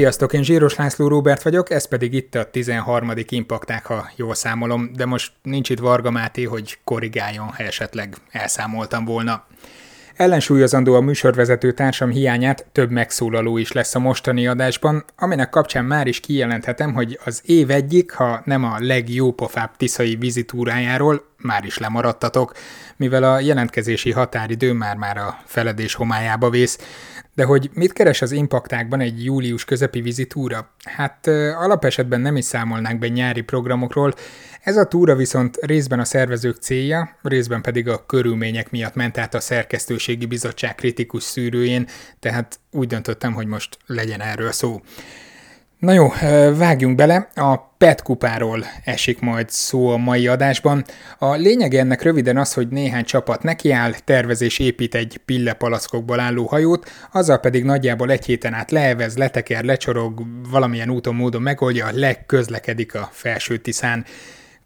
Sziasztok, én Zsíros László Róbert vagyok, ez pedig itt a 13. impakták, ha jól számolom, de most nincs itt Varga Máté, hogy korrigáljon, ha esetleg elszámoltam volna. Ellensúlyozandó a műsorvezető társam hiányát több megszólaló is lesz a mostani adásban, aminek kapcsán már is kijelenthetem, hogy az év egyik, ha nem a legjópofább tiszai vizitúrájáról már is lemaradtatok, mivel a jelentkezési határidő már-már a feledés homályába vész. De hogy mit keres az impaktákban egy július közepi vizitúra? Hát alapesetben nem is számolnánk be nyári programokról, ez a túra viszont részben a szervezők célja, részben pedig a körülmények miatt ment át a szerkesztőségi bizottság kritikus szűrőjén, tehát úgy döntöttem, hogy most legyen erről szó. Na jó, vágjunk bele. A PET kupáról esik majd szó a mai adásban. A lényeg ennek röviden az, hogy néhány csapat nekiáll, tervezés épít egy pillepalackokból álló hajót, azzal pedig nagyjából egy héten át leevez, leteker, lecsorog, valamilyen úton módon megoldja, legközlekedik a felső tiszán.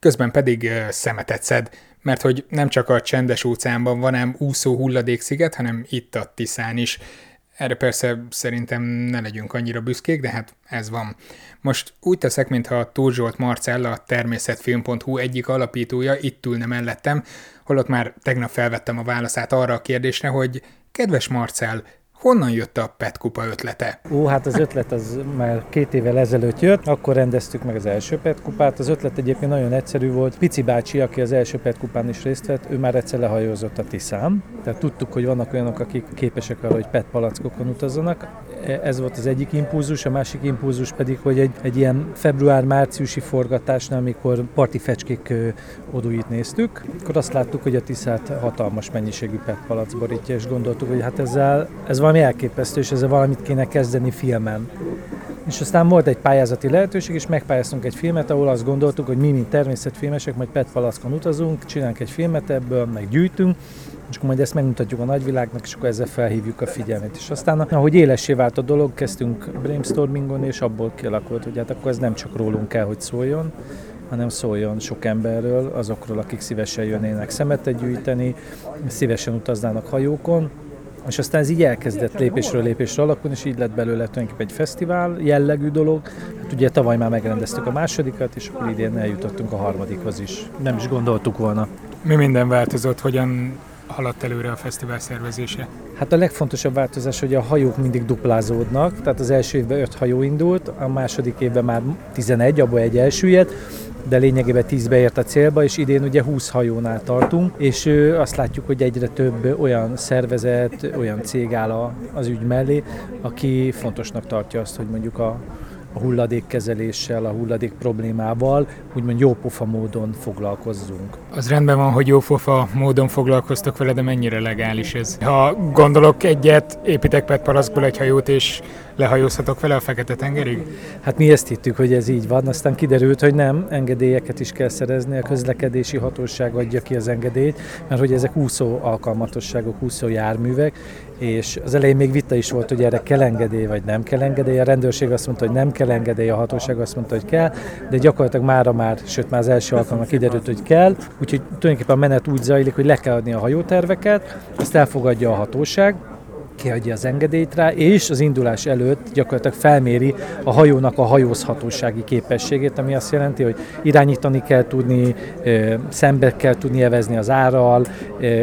Közben pedig szemetet szed, mert hogy nem csak a csendes óceánban van ám úszó hulladéksziget, hanem itt a Tiszán is. Erre persze szerintem ne legyünk annyira büszkék, de hát ez van. Most úgy teszek, mintha Tóth Zsolt Marcella, a természetfilm.hu egyik alapítója itt ülne mellettem, holott már tegnap felvettem a válaszát arra a kérdésre, hogy kedves Marcell, Honnan jött a PET kupa ötlete? Ó, hát az ötlet az már két évvel ezelőtt jött, akkor rendeztük meg az első PET kupát. Az ötlet egyébként nagyon egyszerű volt. Pici bácsi, aki az első PET kupán is részt vett, ő már egyszer lehajózott a Tiszán. Tehát tudtuk, hogy vannak olyanok, akik képesek arra, hogy PET palackokon utazzanak. Ez volt az egyik impulzus, a másik impulzus pedig, hogy egy, egy ilyen február-márciusi forgatásnál, amikor parti fecskék odúit néztük, akkor azt láttuk, hogy a Tiszát hatalmas mennyiségű PET palac borítja, és gondoltuk, hogy hát ezzel ez valami elképesztő, és ezzel valamit kéne kezdeni filmen. És aztán volt egy pályázati lehetőség, és megpályáztunk egy filmet, ahol azt gondoltuk, hogy mi, mint természetfilmesek, majd PET utazunk, csinálunk egy filmet ebből, meg gyűjtünk, és akkor majd ezt megmutatjuk a nagyvilágnak, és akkor ezzel felhívjuk a figyelmet. És aztán, ahogy élessé vált a dolog, kezdtünk brainstormingon, és abból kialakult, hogy hát akkor ez nem csak rólunk kell, hogy szóljon, hanem szóljon sok emberről, azokról, akik szívesen jönnének szemetet gyűjteni, szívesen utaznának hajókon, és aztán ez így elkezdett lépésről lépésre alakulni, és így lett belőle tulajdonképpen egy fesztivál jellegű dolog. Hát ugye tavaly már megrendeztük a másodikat, és akkor idén eljutottunk a harmadikhoz is. Nem is gondoltuk volna. Mi minden változott, hogyan haladt előre a fesztivál szervezése? Hát a legfontosabb változás, hogy a hajók mindig duplázódnak, tehát az első évben 5 hajó indult, a második évben már 11, abból egy elsüllyedt, de lényegében 10 ért a célba, és idén ugye 20 hajónál tartunk, és azt látjuk, hogy egyre több olyan szervezet, olyan cég áll az ügy mellé, aki fontosnak tartja azt, hogy mondjuk a, a hulladékkezeléssel, a hulladék problémával úgymond jópofa módon foglalkozzunk. Az rendben van, hogy jópofa módon foglalkoztok vele, de mennyire legális ez? Ha gondolok egyet, építek PET palaszból egy hajót, és lehajózhatok vele a Fekete-tengerig? Hát mi ezt hittük, hogy ez így van, aztán kiderült, hogy nem, engedélyeket is kell szerezni, a közlekedési hatóság adja ki az engedélyt, mert hogy ezek úszó alkalmatosságok, úszó járművek, és az elején még vita is volt, hogy erre kell engedély, vagy nem kell engedély. A rendőrség azt mondta, hogy nem kell engedély, a hatóság azt mondta, hogy kell, de gyakorlatilag mára már, sőt már az első alkalommal kiderült, hogy kell, úgyhogy tulajdonképpen a menet úgy zajlik, hogy le kell adni a hajóterveket, ezt elfogadja a hatóság, kiadja az engedélyt rá, és az indulás előtt gyakorlatilag felméri a hajónak a hajózhatósági képességét, ami azt jelenti, hogy irányítani kell tudni, szembe kell tudni evezni az árral,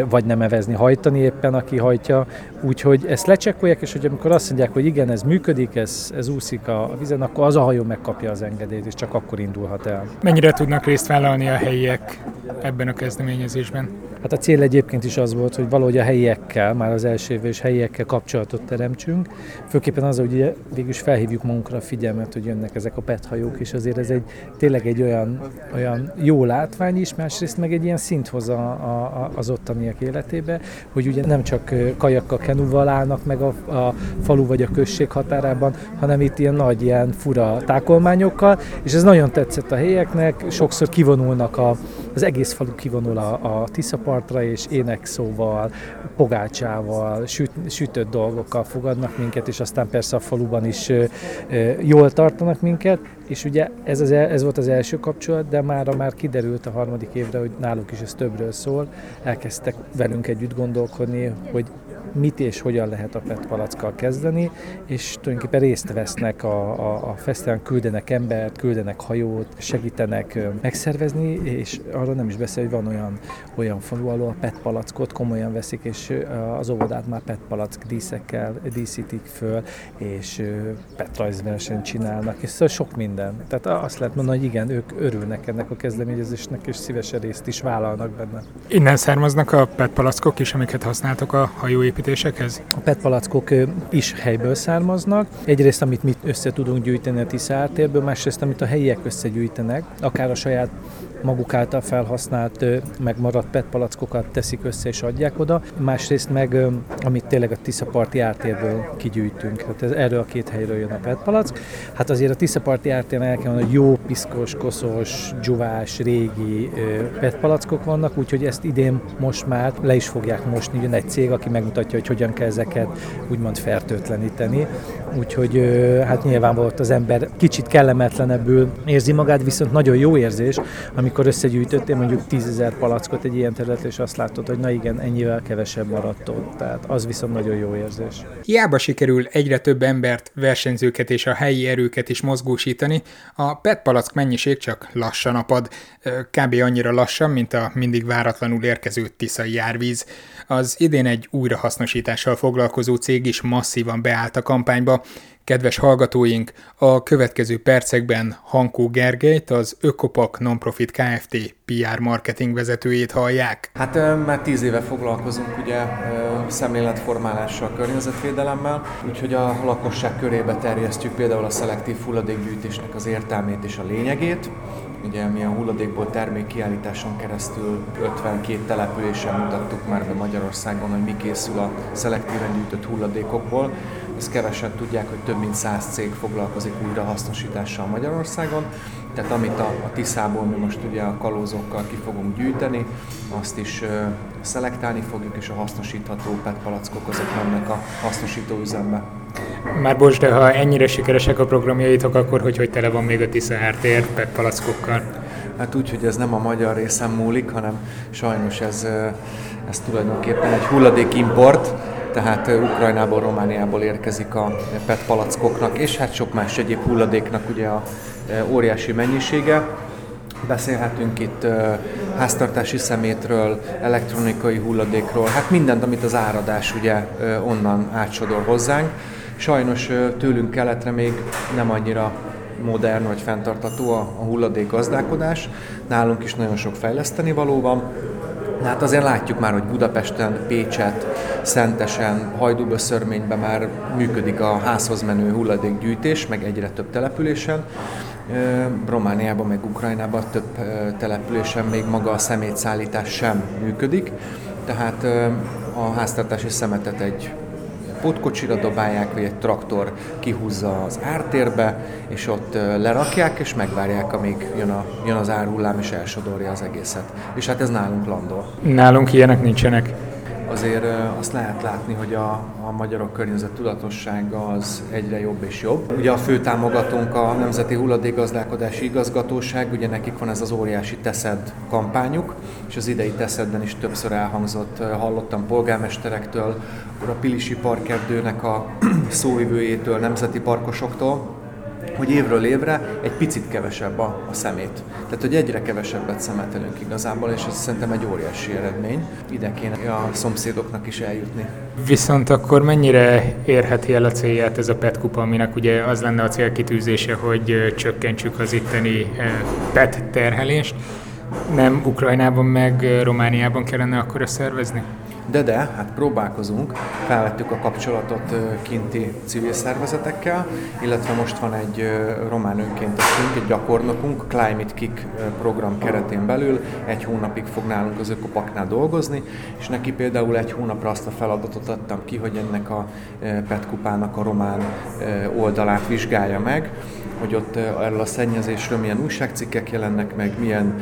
vagy nem evezni, hajtani éppen, aki hajtja. Úgyhogy ezt lecsekkolják, és hogy amikor azt mondják, hogy igen, ez működik, ez, ez úszik a vizen, akkor az a hajó megkapja az engedélyt, és csak akkor indulhat el. Mennyire tudnak részt vállalni a helyiek ebben a kezdeményezésben? Hát a cél egyébként is az volt, hogy valahogy a helyiekkel, már az első és helyiekkel kapcsolatot teremtsünk. Főképpen az, hogy végül is felhívjuk magunkra a figyelmet, hogy jönnek ezek a PET hajók, és azért ez egy tényleg egy olyan, olyan jó látvány is, másrészt meg egy ilyen szint hoz a, a, az ottaniak életébe, hogy ugye nem csak kajakkal, kenúval állnak meg a, a falu vagy a község határában, hanem itt ilyen nagy, ilyen fura tákolmányokkal, és ez nagyon tetszett a helyieknek, sokszor kivonulnak a, az egész falu kivonul a, a Tiszapartra, és énekszóval, pogácsával, süt, sütött dolgokkal fogadnak minket, és aztán persze a faluban is jól tartanak minket, és ugye ez, az, ez volt az első kapcsolat, de már már kiderült a harmadik évre, hogy náluk is ez többről szól. Elkezdtek velünk együtt gondolkodni, hogy mit és hogyan lehet a PET palackkal kezdeni, és tulajdonképpen részt vesznek a, a, a fesztiválon, küldenek embert, küldenek hajót, segítenek megszervezni, és arról nem is beszél, hogy van olyan, olyan falu, ahol a PET palackot komolyan veszik, és az óvodát már PET palack díszekkel díszítik föl, és PET rajzversenyt csinálnak, és szóval sok minden. Tehát azt lehet mondani, hogy igen, ők örülnek ennek a kezdeményezésnek, és szívesen részt is vállalnak benne. Innen származnak a PET palackok is, amiket használtok a hajóépítésben? építésekhez? A PET palackok is helyből származnak. Egyrészt, amit mi össze tudunk gyűjteni a Tisza ártérből, másrészt, amit a helyiek összegyűjtenek, akár a saját maguk által felhasznált, megmaradt PET palackokat teszik össze és adják oda, másrészt meg, amit tényleg a Tiszaparti ártérből kigyűjtünk. Tehát ez, erről a két helyről jön a PET palack. Hát azért a Tiszaparti ártéren el kell hogy jó, piszkos, koszos, dzsuvás, régi PET palackok vannak, úgyhogy ezt idén most már le is fogják mosni. Jön egy cég, aki megmutatja, hogy hogyan kell ezeket úgymond fertőtleníteni. Úgyhogy hát nyilván volt az ember kicsit kellemetlenebbül érzi magát, viszont nagyon jó érzés, ami amikor összegyűjtöttél mondjuk 10 palackot egy ilyen területre, és azt látod, hogy na igen, ennyivel kevesebb maradt ott. Tehát az viszont nagyon jó érzés. Hiába sikerül egyre több embert, versenyzőket és a helyi erőket is mozgósítani, a PET palack mennyiség csak lassan apad, kb. annyira lassan, mint a mindig váratlanul érkező tiszai járvíz. Az idén egy újrahasznosítással foglalkozó cég is masszívan beállt a kampányba, Kedves hallgatóink, a következő percekben Hankó Gergelyt, az Ökopak Nonprofit Kft. PR marketing vezetőjét hallják. Hát már tíz éve foglalkozunk ugye szemléletformálással, környezetvédelemmel, úgyhogy a lakosság körébe terjesztjük például a szelektív hulladékgyűjtésnek az értelmét és a lényegét. Ugye mi a hulladékból termékkiállításon keresztül 52 településen mutattuk már be Magyarországon, hogy mi készül a szelektíven gyűjtött hulladékokból ezt kevesen tudják, hogy több mint száz cég foglalkozik újrahasznosítással Magyarországon. Tehát amit a, a Tiszából mi most ugye a kalózokkal ki fogunk gyűjteni, azt is ö, szelektálni fogjuk, és a hasznosítható PET palackok azok mennek a hasznosító üzembe. Már bocs, de ha ennyire sikeresek a programjaitok, akkor hogy, hogy tele van még a Tisza ártér PET palackokkal? Hát úgy, hogy ez nem a magyar részem múlik, hanem sajnos ez, ez tulajdonképpen egy hulladékimport, tehát Ukrajnából, Romániából érkezik a PET palackoknak, és hát sok más egyéb hulladéknak ugye a óriási mennyisége. Beszélhetünk itt háztartási szemétről, elektronikai hulladékról, hát mindent, amit az áradás ugye onnan átsodor hozzánk. Sajnos tőlünk keletre még nem annyira modern vagy fenntartató a, hulladék gazdálkodás. Nálunk is nagyon sok fejleszteni való van. Hát azért látjuk már, hogy Budapesten, Pécset, Szentesen, Hajdúböszörményben már működik a házhoz menő hulladékgyűjtés, meg egyre több településen. Romániában, meg Ukrajnában több településen még maga a szemétszállítás sem működik, tehát a háztartási szemetet egy pótkocsira dobálják, vagy egy traktor kihúzza az ártérbe, és ott lerakják, és megvárják, amíg jön, a, jön az árhullám, és elsodorja az egészet. És hát ez nálunk landol. Nálunk ilyenek nincsenek azért azt lehet látni, hogy a, a magyarok környezet tudatossága az egyre jobb és jobb. Ugye a fő támogatónk a Nemzeti Hulladékgazdálkodási Igazgatóság, ugye nekik van ez az óriási Teszed kampányuk, és az idei Teszedben is többször elhangzott, hallottam polgármesterektől, a Pilisi Parkerdőnek a szóvivőjétől, nemzeti parkosoktól, hogy évről évre egy picit kevesebb a, a szemét. Tehát, hogy egyre kevesebbet szemetelünk igazából, és ez szerintem egy óriási eredmény. Ide kéne a szomszédoknak is eljutni. Viszont akkor mennyire érheti el a célját ez a PET kupa, aminek ugye az lenne a célkitűzése, hogy csökkentsük az itteni PET terhelést? Nem Ukrajnában meg Romániában kellene akkor szervezni? De de, hát próbálkozunk, felvettük a kapcsolatot kinti civil szervezetekkel, illetve most van egy román önkéntesünk, egy gyakornokunk, Climate Kick program keretén belül, egy hónapig fog nálunk az ökopaknál dolgozni, és neki például egy hónapra azt a feladatot adtam ki, hogy ennek a PET kupának a román oldalát vizsgálja meg, hogy ott erről a szennyezésről milyen újságcikkek jelennek meg, milyen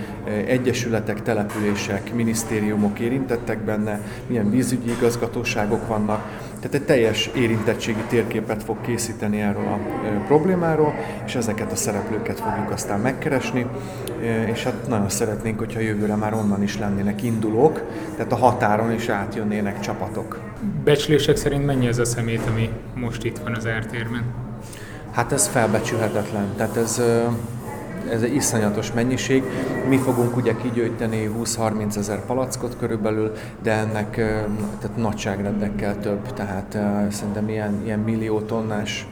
egyesületek, települések, minisztériumok érintettek benne, milyen vízügyi igazgatóságok vannak, tehát egy teljes érintettségi térképet fog készíteni erről a problémáról, és ezeket a szereplőket fogjuk aztán megkeresni, és hát nagyon szeretnénk, hogyha jövőre már onnan is lennének indulók, tehát a határon is átjönnének csapatok. Becslések szerint mennyi ez a szemét, ami most itt van az ártérben? Hát ez felbecsülhetetlen. Tehát ez ez egy iszonyatos mennyiség. Mi fogunk ugye kigyűjteni 20-30 ezer palackot körülbelül, de ennek tehát nagyságrendekkel több, tehát szerintem ilyen, ilyen millió tonnás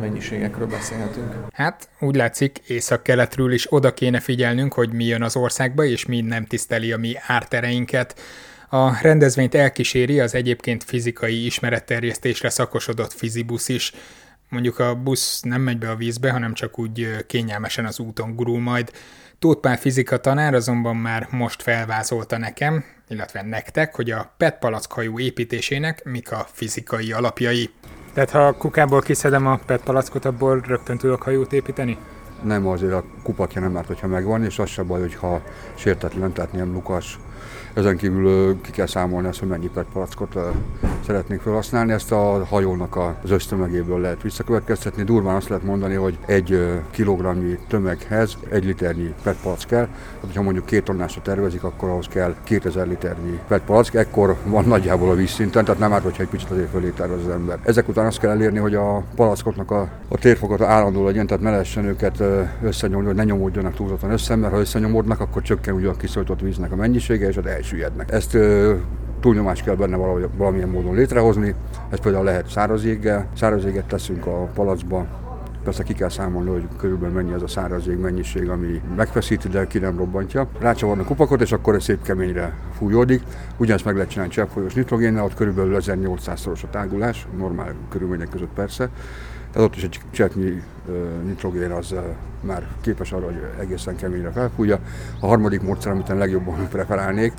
mennyiségekről beszélhetünk. Hát úgy látszik, észak-keletről is oda kéne figyelnünk, hogy mi jön az országba, és mi nem tiszteli a mi ártereinket. A rendezvényt elkíséri az egyébként fizikai ismeretterjesztésre szakosodott fizibusz is, mondjuk a busz nem megy be a vízbe, hanem csak úgy kényelmesen az úton gurul majd. Tóth Pál fizika tanár azonban már most felvázolta nekem, illetve nektek, hogy a PET palackhajó építésének mik a fizikai alapjai. Tehát ha a kukából kiszedem a PET palackot, abból rögtön tudok hajót építeni? Nem azért a kupakja nem árt, hogyha megvan, és az se baj, hogyha sértetlen, tehát nem lukas ezen kívül ki kell számolni azt, hogy mennyi PET palackot szeretnénk felhasználni. Ezt a hajónak az össztömegéből lehet visszakövetkeztetni. Durván azt lehet mondani, hogy egy kilogramnyi tömeghez egy liternyi PET palack kell. Hát, ha mondjuk két tonnásra tervezik, akkor ahhoz kell 2000 liternyi PET palack. Ekkor van nagyjából a vízszinten, tehát nem árt, hogyha egy picit azért fölé tervez az ember. Ezek után azt kell elérni, hogy a palackoknak a, a térfogata állandó legyen, tehát ne lehessen őket összenyomni, hogy ne nyomódjanak túlzottan össze, mert ha összenyomódnak, akkor csökken ugye a kiszoltott víznek a mennyisége, és az elsüllyednek. Ezt ö, túlnyomást kell benne valahogy, valamilyen módon létrehozni, ez például lehet száraz éggel, száraz éget teszünk a palacba, Persze ki kell számolni, hogy körülbelül mennyi az a száraz ég mennyiség, ami megfeszíti, de ki nem robbantja. Rácsavarnak kupakot, és akkor egy szép keményre fújódik. Ugyanezt meg lehet csinálni cseppfolyós nitrogénnel, ott körülbelül 1800-szoros a tágulás, normál körülmények között persze. Tehát ott is egy cseppnyi nitrogén az már képes arra, hogy egészen keményre felfújja. A harmadik módszer, amit én legjobban preferálnék,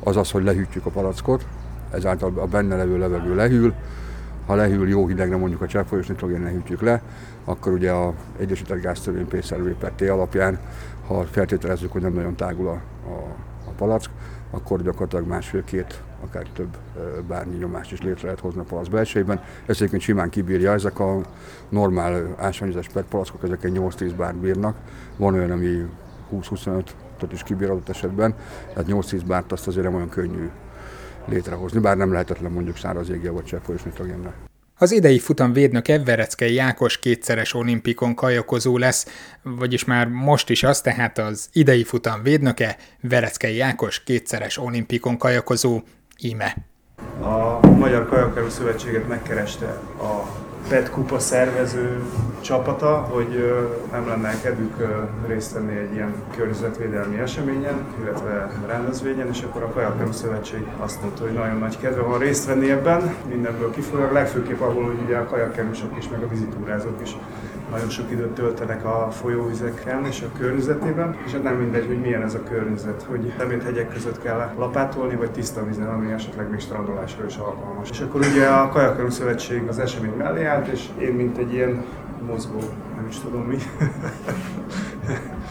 az az, hogy lehűtjük a palackot, ezáltal a benne levő levegő lehűl, ha lehűl jó hidegre mondjuk a cseppfolyós nitrogén hűtjük le, akkor ugye a Egyesített Gáztörvény P per T alapján, ha feltételezzük, hogy nem nagyon tágul a, a, a palack, akkor gyakorlatilag másfél-két, akár több bármi nyomást is létre lehet hozni a palack belsejében. Ez egyébként simán kibírja, ezek a normál ásványozás PET palackok, ezek egy 8-10 bár bírnak. Van olyan, ami 20-25 is kibír adott esetben, tehát 8-10 bárt azt azért nem olyan könnyű létrehozni, bár nem lehetetlen mondjuk száraz égje vagy cseppfolyós nitrogénnel. Az idei futam védnöke Vereckei Jákos kétszeres olimpikon kajakozó lesz, vagyis már most is az, tehát az idei futam védnöke Vereckei Jákos kétszeres olimpikon kajakozó, íme. A Magyar Kajakerú Szövetséget megkereste a PET kupa szervező csapata, hogy nem lenne kedvük részt venni egy ilyen környezetvédelmi eseményen, illetve rendezvényen, és akkor a Kajakeru Szövetség azt mondta, hogy nagyon nagy kedve van részt venni ebben, mindenből kifolyólag, legfőképp abból, hogy ugye a kajakerusok is, meg a vizitúrázók is nagyon sok időt töltenek a folyóvizeken és a környezetében, és hát nem mindegy, hogy milyen ez a környezet, hogy szemét hegyek között kell lapátolni, vagy tiszta vízen, ami esetleg még strandolásra is alkalmas. És akkor ugye a Kajakerú Szövetség az esemény mellé állt, és én mint egy ilyen mozgó, nem is tudom mi,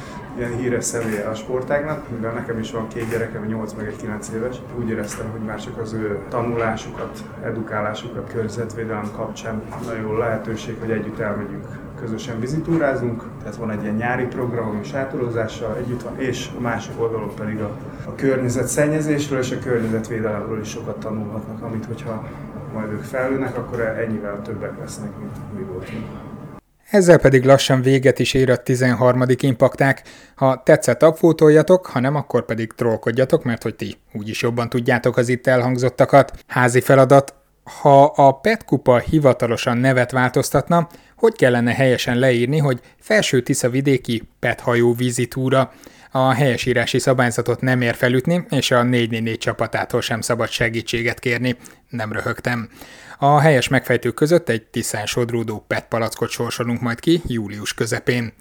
ilyen híres személye a sportágnak, mivel nekem is van két gyerekem, 8 meg egy 9 éves, úgy éreztem, hogy már csak az ő tanulásukat, edukálásukat környezetvédelem kapcsán nagyon jó lehetőség, hogy együtt elmegyünk közösen vizitúrázunk, tehát van egy ilyen nyári program, ami sátorozással együtt van, és a másik oldalon pedig a, a környezet szennyezésről és a környezetvédelemről is sokat tanulhatnak, amit hogyha majd ők felülnek, akkor ennyivel többek lesznek, mint mi voltunk. Ezzel pedig lassan véget is ér a 13. impakták. Ha tetszett, upvótoljatok, ha nem, akkor pedig trollkodjatok, mert hogy ti úgyis jobban tudjátok az itt elhangzottakat. Házi feladat, ha a PET kupa hivatalosan nevet változtatna, hogy kellene helyesen leírni, hogy Felső Tisza vidéki PET hajó vízitúra. A helyesírási szabályzatot nem ér felütni, és a 444 csapatától sem szabad segítséget kérni. Nem röhögtem. A helyes megfejtők között egy tisztán sodródó PET palackot sorsolunk majd ki július közepén.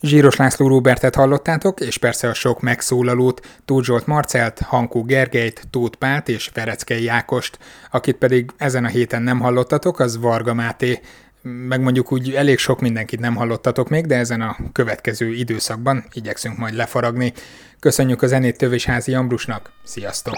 Zsíros László Robertet hallottátok, és persze a sok megszólalót, Tóth Zsolt Marcelt, Hankó Gergelyt, Tóth Pált és Fereckei Jákost. Akit pedig ezen a héten nem hallottatok, az Varga Máté. Meg mondjuk úgy elég sok mindenkit nem hallottatok még, de ezen a következő időszakban igyekszünk majd lefaragni. Köszönjük a zenét Tövés Házi Ambrusnak, sziasztok!